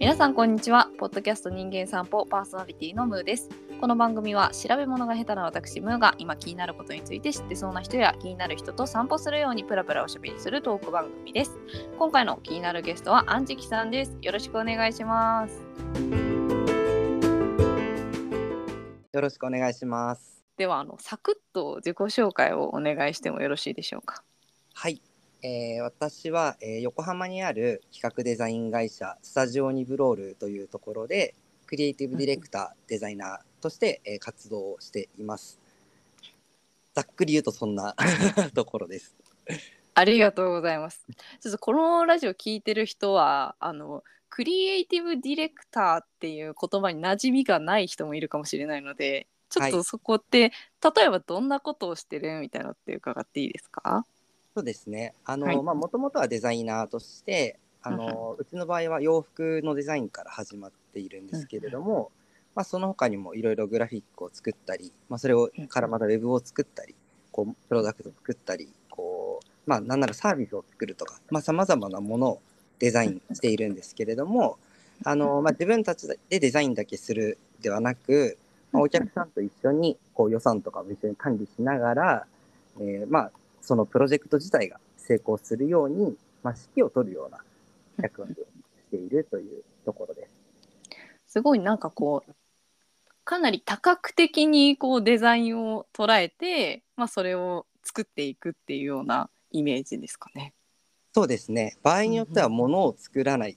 皆さんこんにちは。ポッドキャスト人間散歩パーソナリティのムーです。この番組は調べ物が下手な私ムーが今気になることについて知ってそうな人や気になる人と散歩するようにプラプラおしゃべりするトーク番組です。今回の気になるゲストはアンジキさんです。よろしくお願いします。よろしくお願いします。ではあのサクッと自己紹介をお願いしてもよろしいでしょうか？はい、えー私は、えー横浜にある企画デザイン会社スタジオニブロールというところでクリエイティブディレクター、デザイナーとして、えー活動をしています。ざっくり言うとそんな ところです。ありがとうございます。ちょっとこのラジオ聞いてる人はあのクリエイティブディレクターっていう言葉に馴染みがない人もいるかもしれないのでちょっはいとそこって、例えばどんなことをしてるみたいなのって伺っていいですか？そうですね。あの、はい。まあもともとはデザイナーとしてあの、うちの場合は洋服のデザインから始まっているんですけれども、まあその他にもいろいろグラフィックを作ったり、まあそれをうんからまたウェブを作ったり、こうプロダクトを作ったり、こうまあなんならサービスを作るとか、まあ様々なものをデザインしているんですけれども、あのまあ自分たちでデザインだけするではなく、まあお客さんと一緒にこう予算とかも一緒に管理しながら、えーまあそのプロジェクト自体が成功するように、まあ、指揮を取るような役割をしているというところです。すごいなんかこうかなり多角的にこうデザインを捉えて、まあ、それを作っていくっていうようなイメージですかね。そうですね。場合によっては物を作らない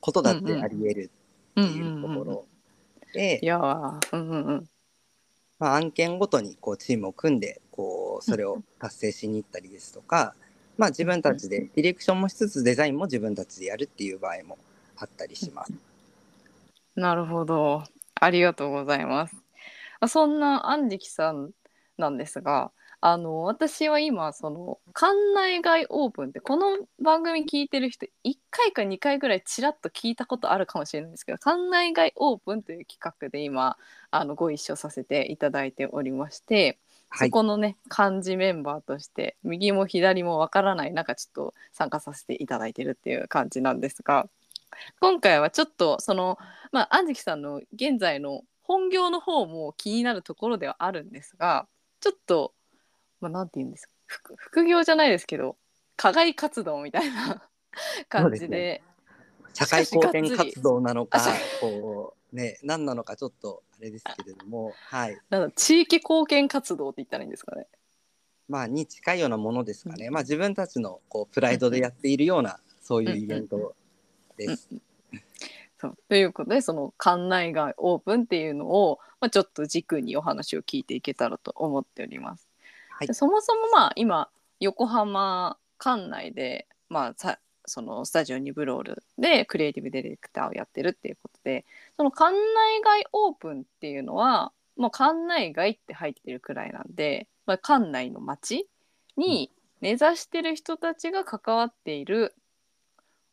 ことだってあり得るっていうところでい、やーうんうんうんまあ、案件ごとにこうチームを組んでこうそれを達成しに行ったりですとか、まあ、自分たちでディレクションもしつつデザインも自分たちでやるっていう場合もあったりします。なるほど。ありがとうございます。あそんな安食さんなんですが、あの私は今その館内外オープンってこの番組聞いてる人1回か2回ぐらいちらっと聞いたことあるかもしれないんですけど館内外オープンという企画で今あのご一緒させていただいておりまして、はい。そこのね幹事メンバーとして右も左もわからない中ちょっと参加させていただいてるっていう感じなんですが今回はちょっとそのまあ安食さんの現在の本業の方も気になるところではあるんですがちょっと、まあ、なんて言うんですか副副業じゃないですけど課外活動みたいな 感じでそうです社会貢献活動なのかこうね、何なのかちょっとあれですけれども、はい。なんだ地域貢献活動って言ったらいいんですかね。まあ、に近いようなものですかね。まあ、自分たちのこうプライドでやっているような、そういうイベントです。そうということでその館内外オープンっていうのを、まあ、ちょっと軸にお話を聞いていけたらと思っております。はいでそもそもまあ今横浜館内で、まあ、さそのスタジオニブロールでクリエイティブディレクターをやってるっていうことでその館内外オープンっていうのはもう館内外って入ってるくらいなんで、まあ、館内の街に根ざしてる人たちが関わっている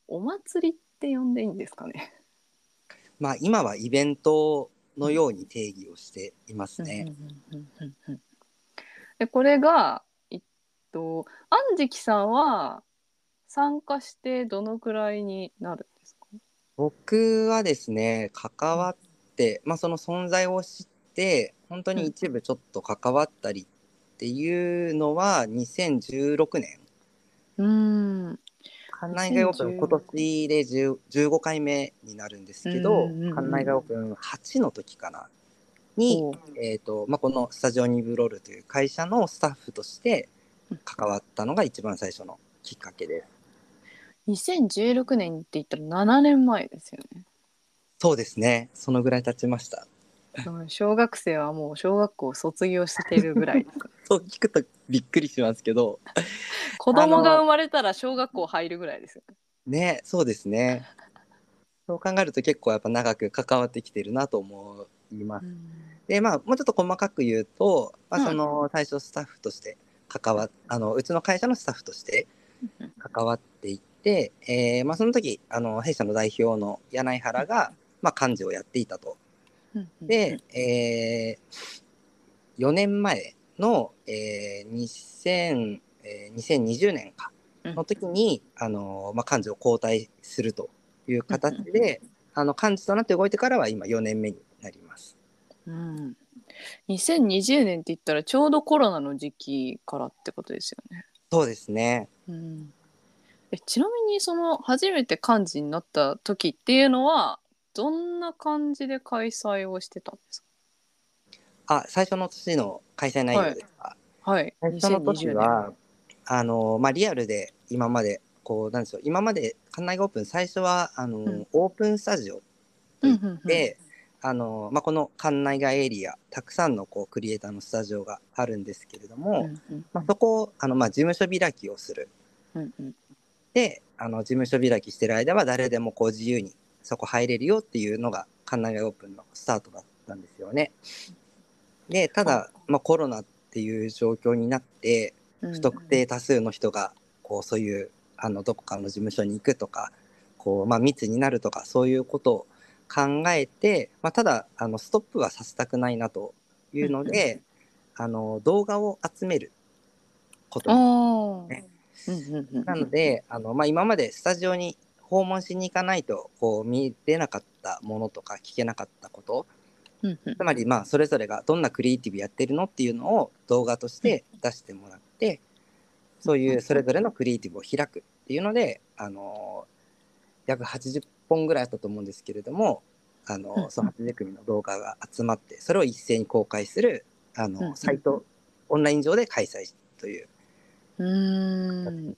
お祭りって呼んでいいんですかね？まあ、今はイベントのように定義をしていますね。うんうんうんうんうんでこれが、えっと、安食さんは参加してどのくらいになるんですか？僕はですね、関わって、まあ、その存在を知って、本当に一部ちょっと関わったりっていうのは2016年。うーん。館内外オープン今年で10 15回目になるんですけど、館内外オープン8の時かなに、えーとまあ、このスタジオニブロールという会社のスタッフとして関わったのが一番最初のきっかけです。2016年って言ったら7年前ですよね。そうですね。そのぐらい経ちました。うん小学生はもう小学校卒業してるぐらい。そう聞くとびっくりしますけど、子供が生まれたら小学校入るぐらいですよね。ね、そうですね。そう考えると結構やっぱ長く関わってきてるなと思います。で、まあ、もうちょっと細かく言うと、まあ、うん。その最初スタッフとして関わっ、あの、うちの会社のスタッフとして関わっていって、えーまあ、その時、あの、弊社の代表の柳原が、まあ、幹事をやっていたと。で、えー、4年前の、えー、2000えー2020年かうん。の時に、あのまあ、幹事を交代するという形で、あの幹事となって動いてからは今4年目になります。うん、2020年って言ったらちょうどコロナの時期からってことですよね。そうですね。うん、えちなみにその初めて幹事になった時っていうのはどんな感じで開催をしてたんですあ、最初の年の開催内容ですか。かはい最初の年は、あの、まあ、リアルで今まで、こう、なんでしょう、今まで館内がオープン、最初は、あの、んオープンスタジオうんうんうんで、あの、まあ、この館内外エリア、たくさんのこうクリエイターのスタジオがあるんですけれども、うんうんまあ、そこを、あの、まあ、事務所開きをする。うんうんで、あの、事務所開きしてる間は誰でもこう自由にそこ入れるよっていうのが、館内外オープンのスタートだったんですよね。で、ただ、まあ、コロナっていう状況になって、うん不特定多数の人がこうそういうあのどこかの事務所に行くとかこう、まあ、密になるとかそういうことを考えて、まあ、ただあのストップはさせたくないなというので、あの動画を集めることね。なのであの、まあ、今までスタジオに訪問しに行かないとこう見れなかったものとか聞けなかったことうんうん。つまりまあそれぞれがどんなクリエイティブやってるのっていうのを動画として出してもらってそういうそれぞれのクリエイティブを開くっていうのであの約80本ぐらいあったと思うんですけれどもあうん。のその80組の動画が集まってそれを一斉に公開するあうん。のサイトオンライン上で開催といううーん。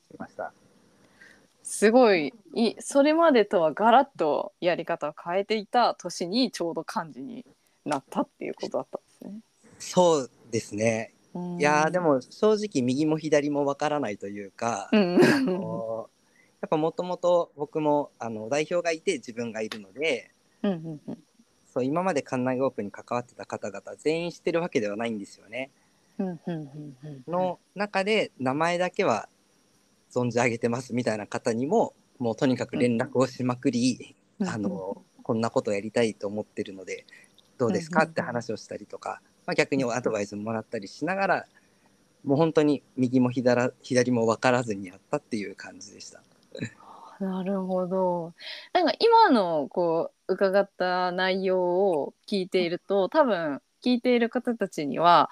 すごい。いそれまでとはガラッとやり方を変えていた年にちょうど幹事になったっていうことだったんですね。そうですね。うん。いやーで、も正直右も左もわからないというか、うん、あの やっぱもともと僕もあの代表がいて自分がいるのでうんうんうん。そう今まで館内オープンに関わってた方々全員知ってるわけではないんですよね。の中で名前だけは存じ上げてますみたいな方にももうとにかく連絡をしまくり、うんあのこんなことやりたいと思ってるのでどうですか？うんって話をしたりとか、まあ、逆にアドバイスもらったりしながらもう本当に右も左左も分からずにやったっていう感じでした。なるほど。なんか今のこう伺った内容を聞いていると多分聞いている方たちには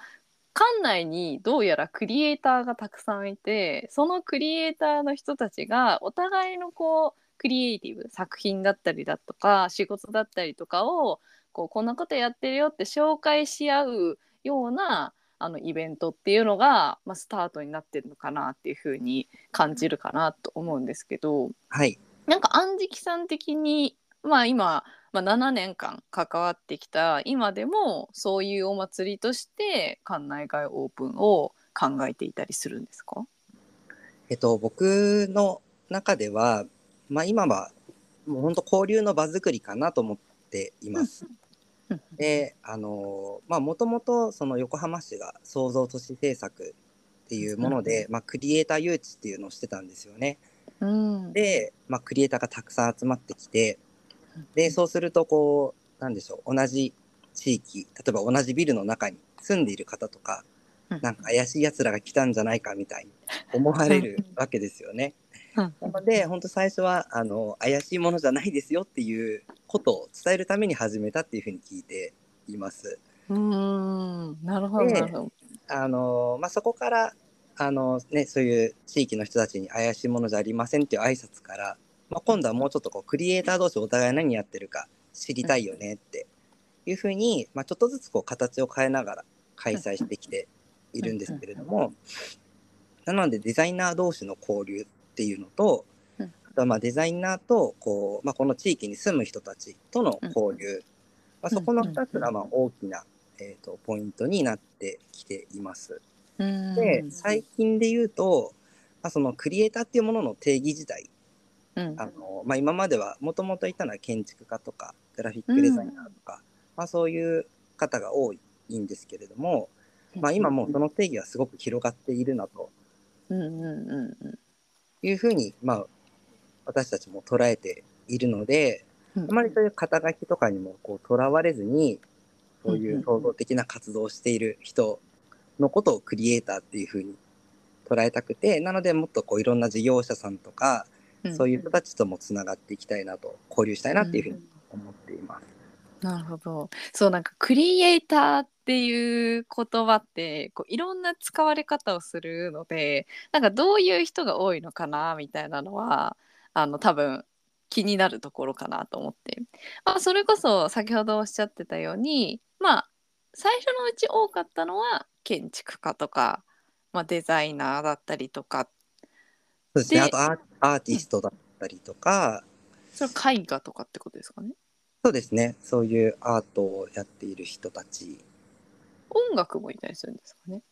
館内にどうやらクリエイターがたくさんいてそのクリエイターの人たちがお互いのこうクリエイティブ作品だったりだとか仕事だったりとかをこうこんなことやってるよって紹介し合うようなあのイベントっていうのが、まあ、スタートになってるのかなっていうふうに感じるかなと思うんですけど。はい。なんか安食さん的に、まあ、今、まあ、7年間関わってきた今でもそういうお祭りとして館内外オープンを考えていたりするんですか？えっと、僕の中では、まあ、今はもう本当交流の場作りかなと思っています。うん。で、あのまあもともとその横浜市が創造都市政策っていうもので、まあ、クリエイター誘致っていうのをしてたんですよね。うん。で、まあ、クリエイターがたくさん集まってきてでそうするとこうなんでしょう同じ地域例えば同じビルの中に住んでいる方とかなんか怪しい奴らが来たんじゃないかみたいに思われるわけですよね。うんなので本当最初はあの怪しいものじゃないですよっていうことを伝えるために始めたっていうふうに聞いています。うんなるほどでなるほど。あのまあ、そこからあの、ね、そういう地域の人たちに怪しいものじゃありませんっていう挨拶から、まあ、今度はもうちょっとこうクリエイター同士お互い何やってるか知りたいよねっていうふうに、まあ、ちょっとずつこう形を変えながら開催してきているんですけれどもなのでデザイナー同士の交流っていうのとうん。あとはまあデザイナーとこう、まあ、この地域に住む人たちとの交流、まあ、そこの2つがまあ大きな、えー、とポイントになってきています。うん。で最近で言うと、まあ、そのクリエイターっていうものの定義自体。うん。あの、まあ、今まではもともといたのは建築家とかグラフィックデザイナーとか、まあ、そういう方が多いんですけれども、まあ、今もうその定義はすごく広がっているなと。うんうんうんうんいうふうに、まあ、私たちも捉えているのでうん。あまりそういう肩書きとかにもこうとらわれずにそういう創造的な活動をしている人のことをクリエイターっていうふうに捉えたくてなのでもっとこういろんな事業者さんとか、うん。そういう人たちともつながっていきたいなと交流したいなっていうふうに思っています。なるほど。そうなんかクリエイターっていう言葉ってこういろんな使われ方をするのでなんかどういう人が多いのかなみたいなのはあの多分気になるところかなと思って、まあ、それこそ先ほどおっしゃってたようにまあ最初のうち多かったのは建築家とか、まあ、デザイナーだったりとかそうですね。であとアーアーティストだったりとか、それ絵画とかってことですかねそうですね。そういうアートをやっている人たち。音楽もいたりするんですかね。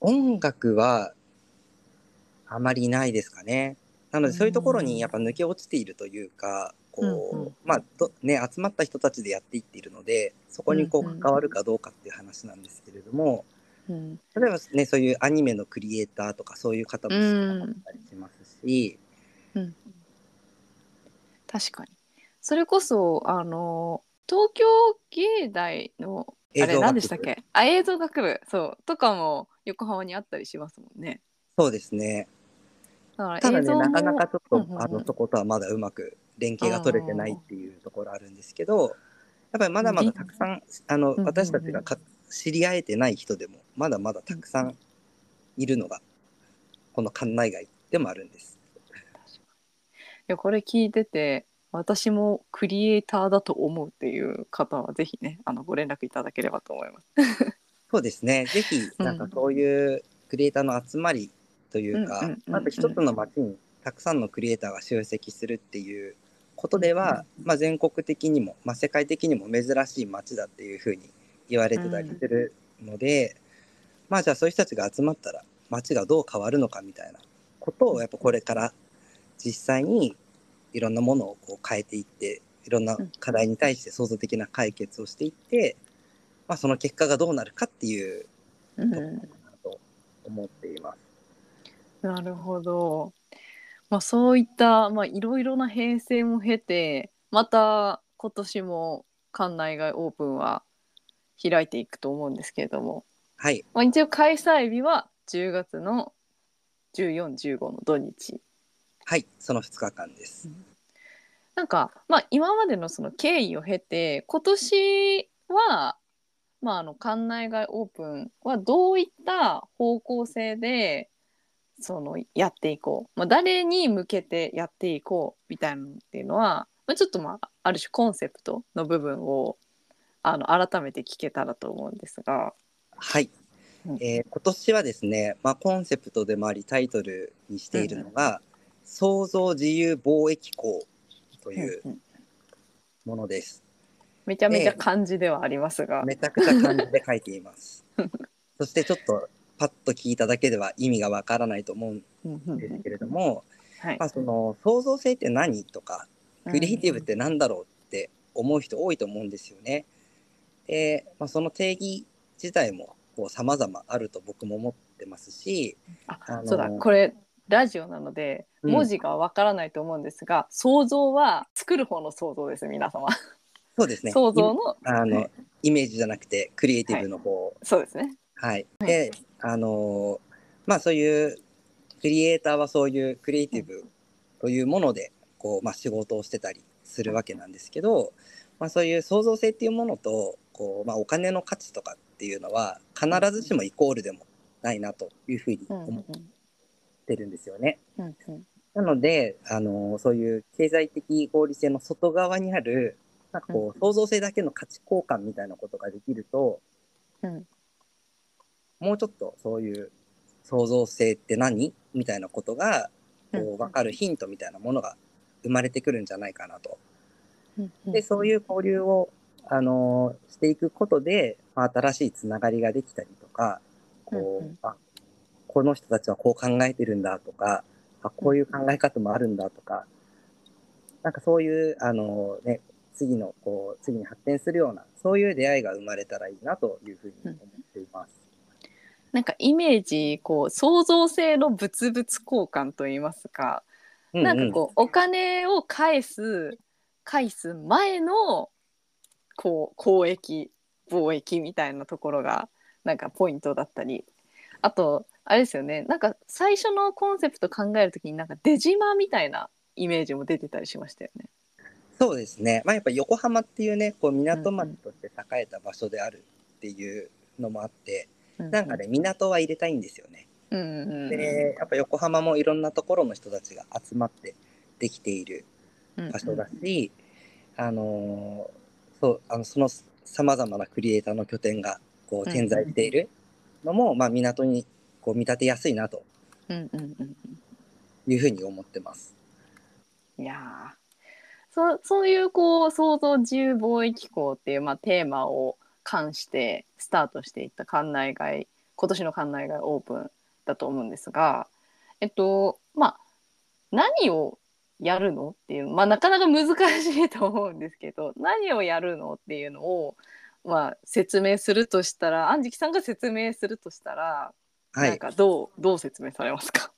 音楽はあまりないですかね。なのでそういうところにやっぱ抜け落ちているというか、こう、うんうんまあどね集まった人たちでやっていっているので、そこにこう関わるかどうかっていう話なんですけれども、うん例えばねそういうアニメのクリエイターとかそういう方も少なかったりしますし、うん、確かにそれこそあの東京芸大のあれ何でしたっけ？あ映像学部。そう。とかも横浜にあったりしますもんね。そうですね。だからただね映像もなかなかちょっと、うんうんうん。あのそことはまだうまく連携が取れてないっていうところあるんですけど、やっぱりまだまだたくさんあのうんうん私たちがか知り合えてない人でもまだまだたくさんいるのがこの館内外でもあるんです。いやこれ聞いてて私もクリエイターだと思うっていう方はぜひねあのご連絡いただければと思います。そうですね。ぜひなんかそういうクリエイターの集まりというかうんうんうんう、んあと一つの街にたくさんのクリエイターが集積するっていうことでは、まあ、全国的にも、まあ、世界的にも珍しい街だっていうふうに言われてたりするので、まあじゃあそういう人たちが集まったら街がどう変わるのかみたいなことをやっぱこれから実際にいろんなものをこう変えていっていろんな課題に対して創造的な解決をしていって、まあ、その結果がどうなるかっていううんところかなと思っています。なるほど。まあそういったまあいろいろな編成も経てまた今年も館内外オープンは開いていくと思うんですけれども、はい、まあ、一応開催日は10月の1415の土日。はい、その2日間です。なんかまあ今までのその経緯を経て今年はまああの館内外オープンはどういった方向性でそのやっていこう、まあ、誰に向けてやっていこうみたいなのっていうのは、まあ、ちょっとまあある種コンセプトの部分をあの改めて聞けたらと思うんですが。はい、うん。えー今年はですね、まあ、コンセプトでもありタイトルにしているのが「創造自由貿易港」というものです。めちゃめちゃ漢字ではありますが、めちゃくちゃ漢字で書いています。そしてちょっとパッと聞いただけでは意味がわからないと思うんですけれども、はい。まあ、その創造性って何とかクリエイティブって何だろうって思う人多いと思うんですよね。で、まあ、その定義自体もこう様々あると僕も思ってますし、ああのーそうだ。これラジオなのでうん。文字がわからないと思うんですが、想像は作る方の想像です皆様、そうですね。想像のあの、はい。イメージじゃなくてクリエイティブの方、そうですね。はい。はい。で、あのーまあそういうクリエイターはそういうクリエイティブというものでこうまあ仕事をしてたりするわけなんですけど、まあそういう創造性っていうものとこうまあお金の価値とかっていうのは必ずしもイコールでもないなというふうにう。んうん思ってるんですよね。うんうん。なので、あのそういう経済的合理性の外側にあるなんかこう創造性だけの価値交換みたいなことができると、うん。もうちょっとそういう創造性って何？みたいなことがこう分かるヒントみたいなものが生まれてくるんじゃないかなと。でそういう交流を、あのしていくことで、まあ、新しいつながりができたりとかこう、うんうん。あこの人たちはこう考えてるんだとかあこういう考え方もあるんだとかなんかそういう、あのね、次のこう次に発展するようなそういう出会いが生まれたらいいなというふうに思っています。なんかイメージこう創造性の物々交換といいますか、なんかこうお金を返す返す前のこう交易貿易みたいなところがなんかポイントだったりあとあれですよねなんか最初のコンセプト考えるときになんか出島みたいなイメージも出てたりしましたよね。そうですね。まあやっぱ横浜っていうね、こう港町として栄えた場所であるっていうのもあって、なんかね、港は入れたいんですよね。うんうんうん、で、やっぱ横浜もいろんなところの人たちが集まってできている場所だし、あのーそう、あのその様々なクリエイターの拠点がこう点在しているのも、まあ港にこう見立てやすいなとうんうんうんうんいうふうに思ってます。いやーそうそういうこう創造自由貿易港っていう、まあ、テーマを冠してスタートしていった館内外今年の館内外オープンだと思うんですがえっとまあ何をやるのっていうまあなかなか難しいと思うんですけど何をやるのっていうのを、まあ、説明するとしたら安食さんが説明するとしたら、なんはい。かどうどう説明されますか？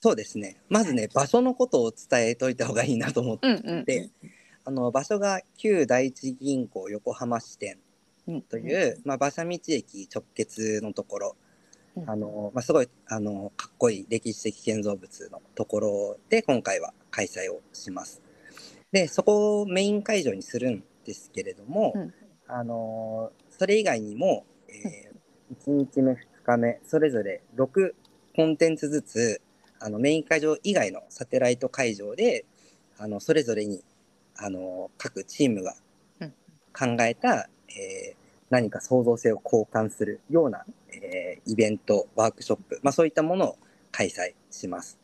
そうですね。まずね、場所のことを伝えといた方がいいなと思って、うんうんであの場所が旧第一銀行横浜支店うん。という、まあ、馬車道駅直結のところ、うん。あの、まあ、すごい、あの、かっこいい歴史的建造物のところで今回は開催をします。で、そこをメイン会場にするんですけれども、うん。あの、それ以外にも、えー、1日目、2日目、それぞれ6コンテンツずつ、あの、メイン会場以外のサテライト会場で、あの、それぞれに、あの、各チームがうん考えた、えー何か創造性を交換するような、えーイベント、ワークショップ、まあそういったものを開催します。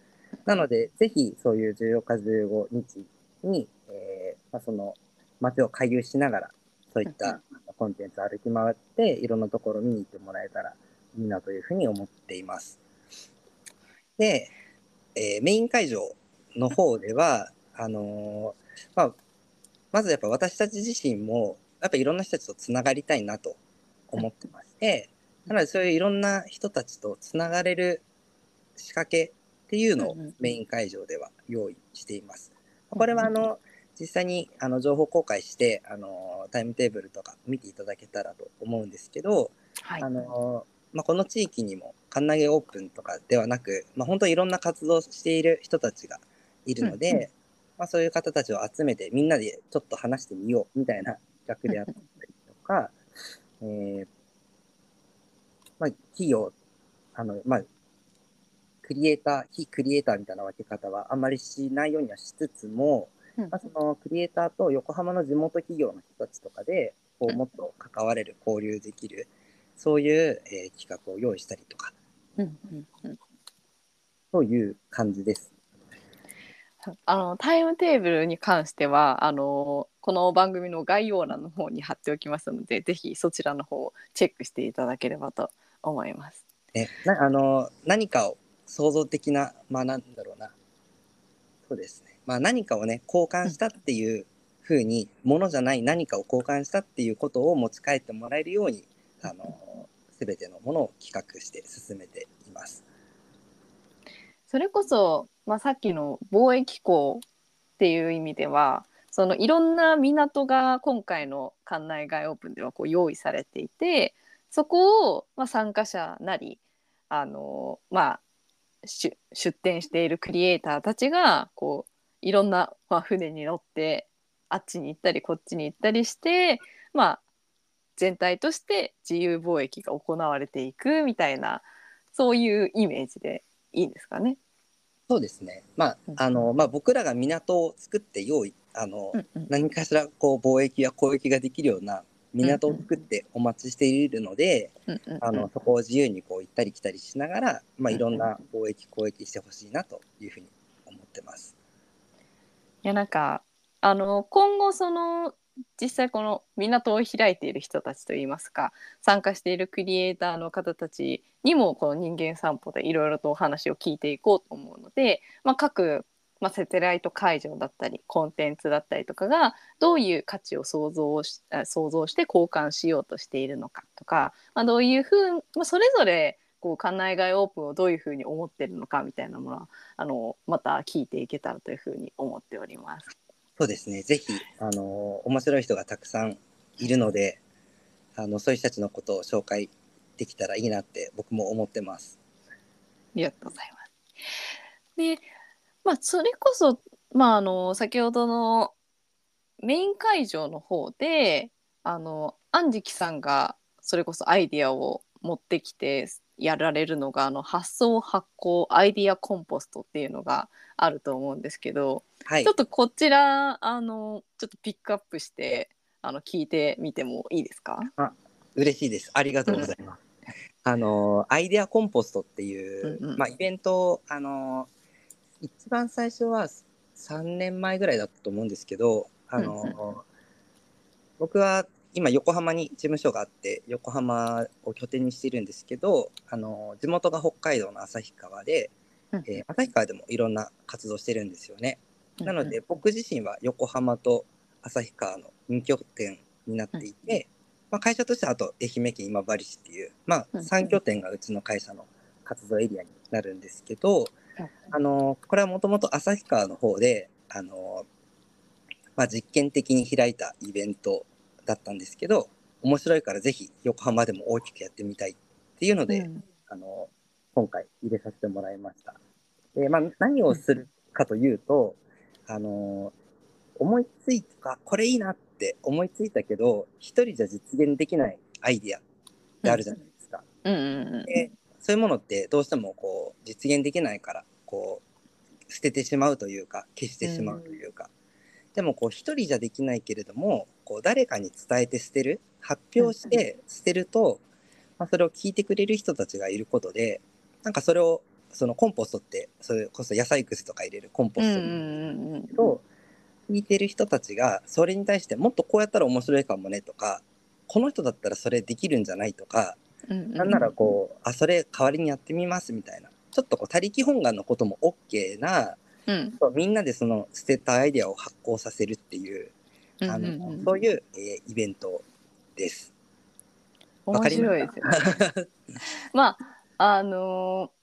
なので、ぜひそういう14日15日に、えーまあ、その街を回遊しながら、そういったコンテンツ歩き回って、いろんなところ見に行ってもらえたらいいなというふうに思っています。で、えーメイン会場の方では、あのーまあ、まずやっぱ私たち自身も、やっぱいろんな人たちとつながりたいなと思ってまして、なのでそういういろんな人たちとつながれる仕掛けっていうのをメイン会場では用意しています。これはあの、実際にあの情報公開して、あの、タイムテーブルとか見ていただけたらと思うんですけど、はいあの、まあ、この地域にも、カンナゲオープンとかではなく、まあ、本当にいろんな活動をしている人たちがいるので、うんうまあ、そういう方たちを集めて、みんなでちょっと話してみようみたいな企画であったりとか、えーまあ、企業、あの、まあ、クリエイター、非クリエイターみたいな分け方はあんまりしないようにはしつつも、うん。まあ、そのクリエイターと横浜の地元企業の人たちとかで、こううん。もっと関われる、交流できる、そういう、えー企画を用意したりとか、うんうんうんという感じです。あのタイムテーブルに関してはあのこの番組の概要欄の方に貼っておきますのでぜひそちらの方をチェックしていただければと思います。ね、なあの何かを創造的な、まあなんだろうな、そうですね、まあ、何かをね、交換したっていうふうに、ものじゃない何かを交換したっていうことを持ち帰ってもらえるように、あの全てのものを企画して進めています。それこそ、まあ、さっきの貿易港っていう意味ではそのいろんな港が今回の館内外オープンではこう用意されていてそこを、まあ、参加者なりあの、まあ、出出展しているクリエイターたちがこういろんな、まあ、船に乗ってあっちに行ったりこっちに行ったりして、まあ、全体として自由貿易が行われていくみたいなそういうイメージでいいんですかね。そうですね。まあうん、あの、まあ、僕らが港を作って用意、あの、うんうん何かしらこう貿易や交易ができるような港を作ってお待ちしているので、うんうんうんあのそこを自由にこう行ったり来たりしながら、まあ、うんいろんな貿易交易してほしいなというふうに思ってます。いやなんかあの今後その実際この港を開いている人たちといいますか参加しているクリエイターの方たちにもこの人間散歩でいろいろとお話を聞いていこうと思うので、まあ、各、まあ、セテライト会場だったりコンテンツだったりとかがどういう価値を想像し想像して交換しようとしているのかとか、まあ、どういうふう、まあ、それぞれこう館内外オープンをどういうふうに思ってるのかみたいなものはあのまた聞いていけたらというふうに思っております。そうですね。ぜひ、あの、面白い人がたくさんいるので、あの、そういう人たちのことを紹介できたらいいなって僕も思ってます。ありがとうございます。で、まあ、それこそ、まあ、あの先ほどのメイン会場の方であの安食さんがそれこそアイディアを持ってきてやられるのがあの発想発酵アイディアコンポストっていうのがあると思うんですけど、はい。ちょっとこちらあのちょっとピックアップしてあの聞いてみてもいいですか？嬉しいです。ありがとうございます。あのアイデアコンポストっていう、うんうん。まあイベントあの一番最初は3年前ぐらいだったと思うんですけど、あの、うん。僕は今横浜に事務所があって横浜を拠点にしているんですけど、あの地元が北海道の旭川で、うん。えー旭川でもいろんな活動してるんですよね。なので、僕自身は横浜と旭川の2拠点になっていて、まあ、会社としてはあと愛媛県今治市っていう、まあ、うん3拠点がうちの会社の活動エリアになるんですけど、うん。あのこれはもともと旭川の方であの、まあ、実験的に開いたイベントだったんですけど面白いからぜひ横浜でも大きくやってみたいっていうので、うん。あの今回入れさせてもらいました。でまあ、何をするかというと、あの思いついたこれいいなって思いついたけど一人じゃ実現できないアイディアってあるじゃないですか。うん。うんうんでそういうものってどうしてもこう実現できないからこう捨ててしまうというか消してしまうというか、でもこう一人じゃできないけれどもこう誰かに伝えて捨てる発表して捨てると、まあ、それを聞いてくれる人たちがいることでなんかそれをそのコンポストってそれこそ野菜くずとか入れるコンポストと聞いてる人たちがそれに対してもっとこうやったら面白いかもねとかこの人だったらそれできるんじゃないとかうなんならこう、あ、それ代わりにやってみますみたいな。ちょっとこう、他力本願のことも OK な、うん。みんなでその捨てたアイデアを発行させるっていう、あの、うんうんうんそういう、えーイベントです。面白いですよね。まああのー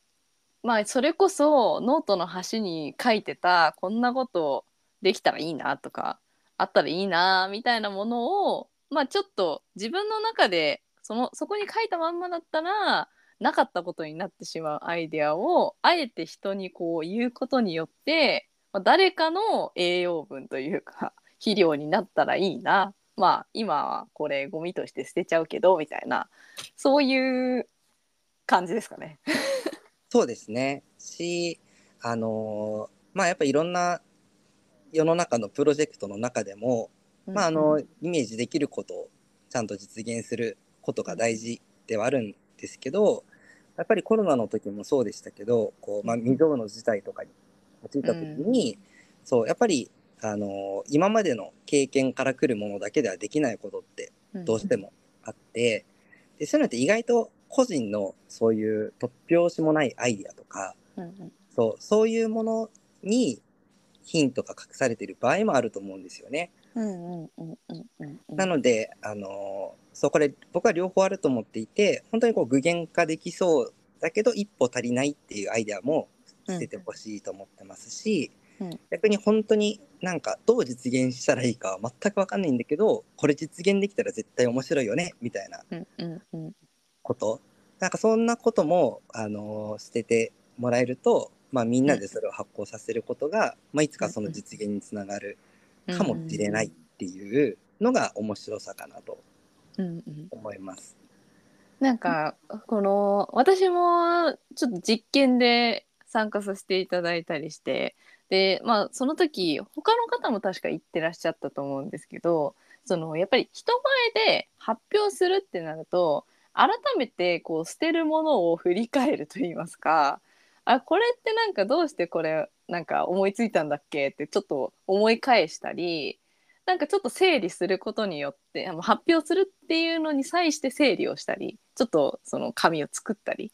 まあそれこそノートの端に書いてたこんなことできたらいいなとかあったらいいなみたいなものをまあちょっと自分の中でそのそこに書いたまんまだったらなかったことになってしまうアイデアをあえて人にこう言うことによって、まあ、誰かの栄養分というか肥料になったらいいな。まあ今はこれゴミとして捨てちゃうけどみたいな。そういう感じですかね。そうですね。し、あのーまあやっぱいろんな世の中のプロジェクトの中でも、まああの、イメージできることをちゃんと実現することが大事ではあるんですけど、やっぱりコロナの時もそうでしたけど、こう、まあ未曾有の事態とかに陥った時に、そう、やっぱり、あのー今までの経験から来るものだけではできないことってどうしてもあって、で、そういうのって意外と個人のそういう突拍子もないアイディアとか、うんうん。そう、そういうものにヒントが隠されている場合もあると思うんですよね。うんうんうんうんうんうん。なので、あのそう、これ僕は両方あると思っていて、本当にこう具現化できそうだけど一歩足りないっていうアイデアも捨ててほしいと思ってますし、うん逆に本当になんかどう実現したらいいかは全くわかんないんだけど、これ実現できたら絶対面白いよね、みたいなうんうんうん。こと。なんかそんなことも、あの捨ててもらえると、まあ、みんなでそれを発行させることが、まあ、いつかその実現につながるかもしれないっていうのが面白さかなとうんうん。思います。なんかこの私もちょっと実験で参加させていただいたりしてでまあその時他の方も確か言ってらっしゃったと思うんですけどそのやっぱり人前で発表するってなると改めてこう捨てるものを振り返ると言いますかあこれってなんかどうしてこれなんか思いついたんだっけってちょっと思い返したりなんかちょっと整理することによってあの発表するっていうのに際して整理をしたりちょっとその紙を作ったり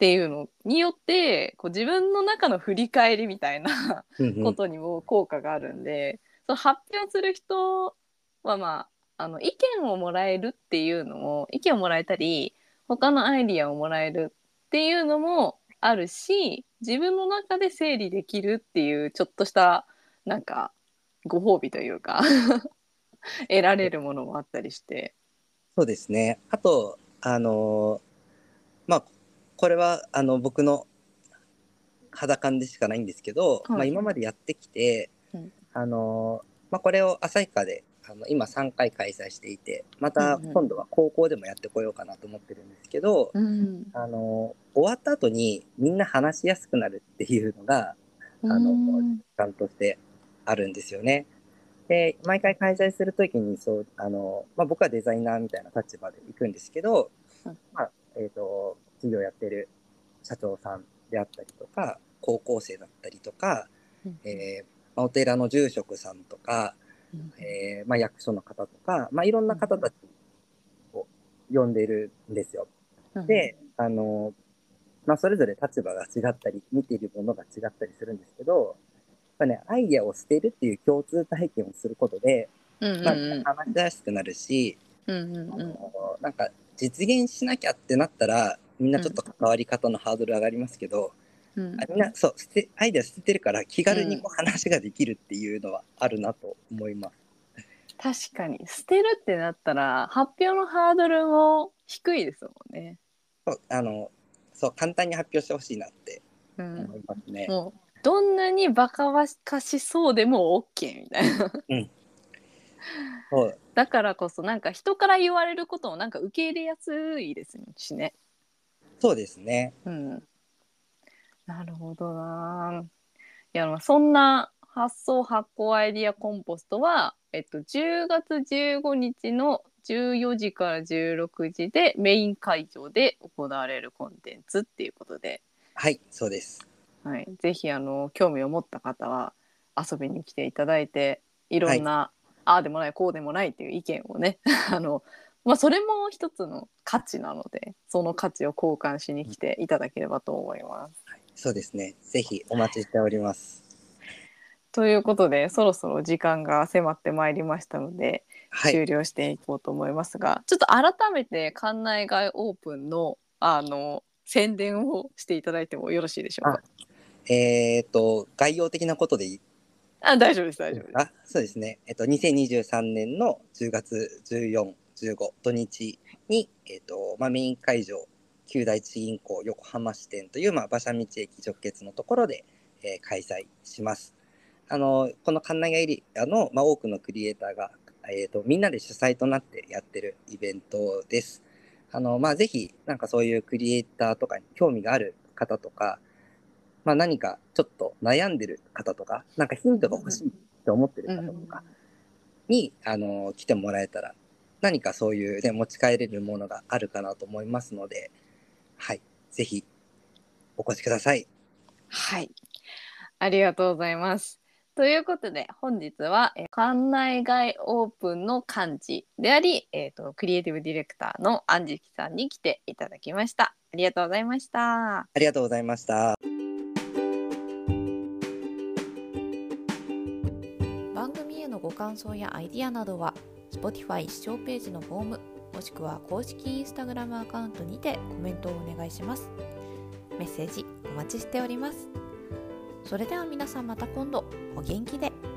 っていうのによってこう自分の中の振り返りみたいなうんうん ことにも効果があるんで、その発表する人はまああの意見をもらえるっていうのも意見をもらえたり他のアイディアをもらえるっていうのもあるし自分の中で整理できるっていうちょっとしたなんかご褒美というか 得られるものもあったりして。そうですね。あと、あのまあ、これはあの僕の肌感でしかないんですけど、はい。まあ、今までやってきて、うん。あのまあ、これを旭川であの今3回開催していてまた今度は高校でもやってこようかなと思ってるんですけど、うん。あの終わった後にみんな話しやすくなるっていうのがあのうんとしてあるんですよね。で毎回開催するときにそうあの、まあ、僕はデザイナーみたいな立場で行くんですけど、うん。まあえー、と事業やってる社長さんであったりとか高校生だったりとか、えーまあお寺の住職さんとか、えーまあ、役所の方とか、まあ、いろんな方たちを呼んでるんですよ。で、あの、まあ、それぞれ立場が違ったり、見ているものが違ったりするんですけど、やっぱね、アイデアを捨てるっていう共通体験をすることで、うんうんまあ、うん話しやすくなるし、うんうんあうん。のなんか実現しなきゃってなったら、みんなちょっと関わり方のハードル上がりますけど、うんあみんな、そう、捨て、アイデア捨ててるから気軽にこう話ができるっていうのはあるなと思います。確かに捨てるってなったら発表のハードルも低いですもんね。そうあの、そう、簡単に発表してほしいなってうん思いますね。もうどんなにバカバカしそうでも OK みたいな。そうだからこそなんか人から言われることもなんか受け入れやすいですしね。そうですね。うん。なるほどな。いやまあそんな発想発酵アイディアコンポストは、えっと、10月15日の14時から16時でメイン会場で行われるコンテンツっていうことで、はい、そうです。はい、ぜひあの興味を持った方は遊びに来ていただいていろんな、ああでもないこうでもないっていう意見をね あの、まあ、それも一つの価値なのでその価値を交換しに来ていただければと思います。そうですね。ぜひお待ちしております。ということでそろそろ時間が迫ってまいりましたので、はい。終了していこうと思いますがちょっと改めて館内外オープンのあの宣伝をしていただいてもよろしいでしょうか？えっ、と、概要的なことでいい？あ大丈夫です大丈夫です。あそうですね。えっ、と、2023年の10月14、15土日に、えっ、と、まあ、メイン会場、旧第一銀行横浜支店という、まあ、馬車道駅直結のところで、えー開催します。あの、この館内外エリアの、まあ、多くのクリエイターが、えっ、と、みんなで主催となってやってるイベントです。あの、まあ、ぜひ、なんかそういうクリエイターとかに興味がある方とか、まあ、何かちょっと悩んでる方とか、なんかヒントが欲しいって思ってる方とかに、あの、来てもらえたら、何かそういうね、持ち帰れるものがあるかなと思いますので、はい。ぜひ、お越しください。はい。ありがとうございます。ということで本日はえー館内外オープンの幹事であり、えー、とクリエイティブディレクターの安食さんに来ていただきました。ありがとうございました。ありがとうございました。ご感想やアイディアなどは Spotify 視聴ページのフォームもしくは公式 Instagram アカウントにてコメントをお願いします。メッセージお待ちしております。それでは皆さんまた今度。お元気で。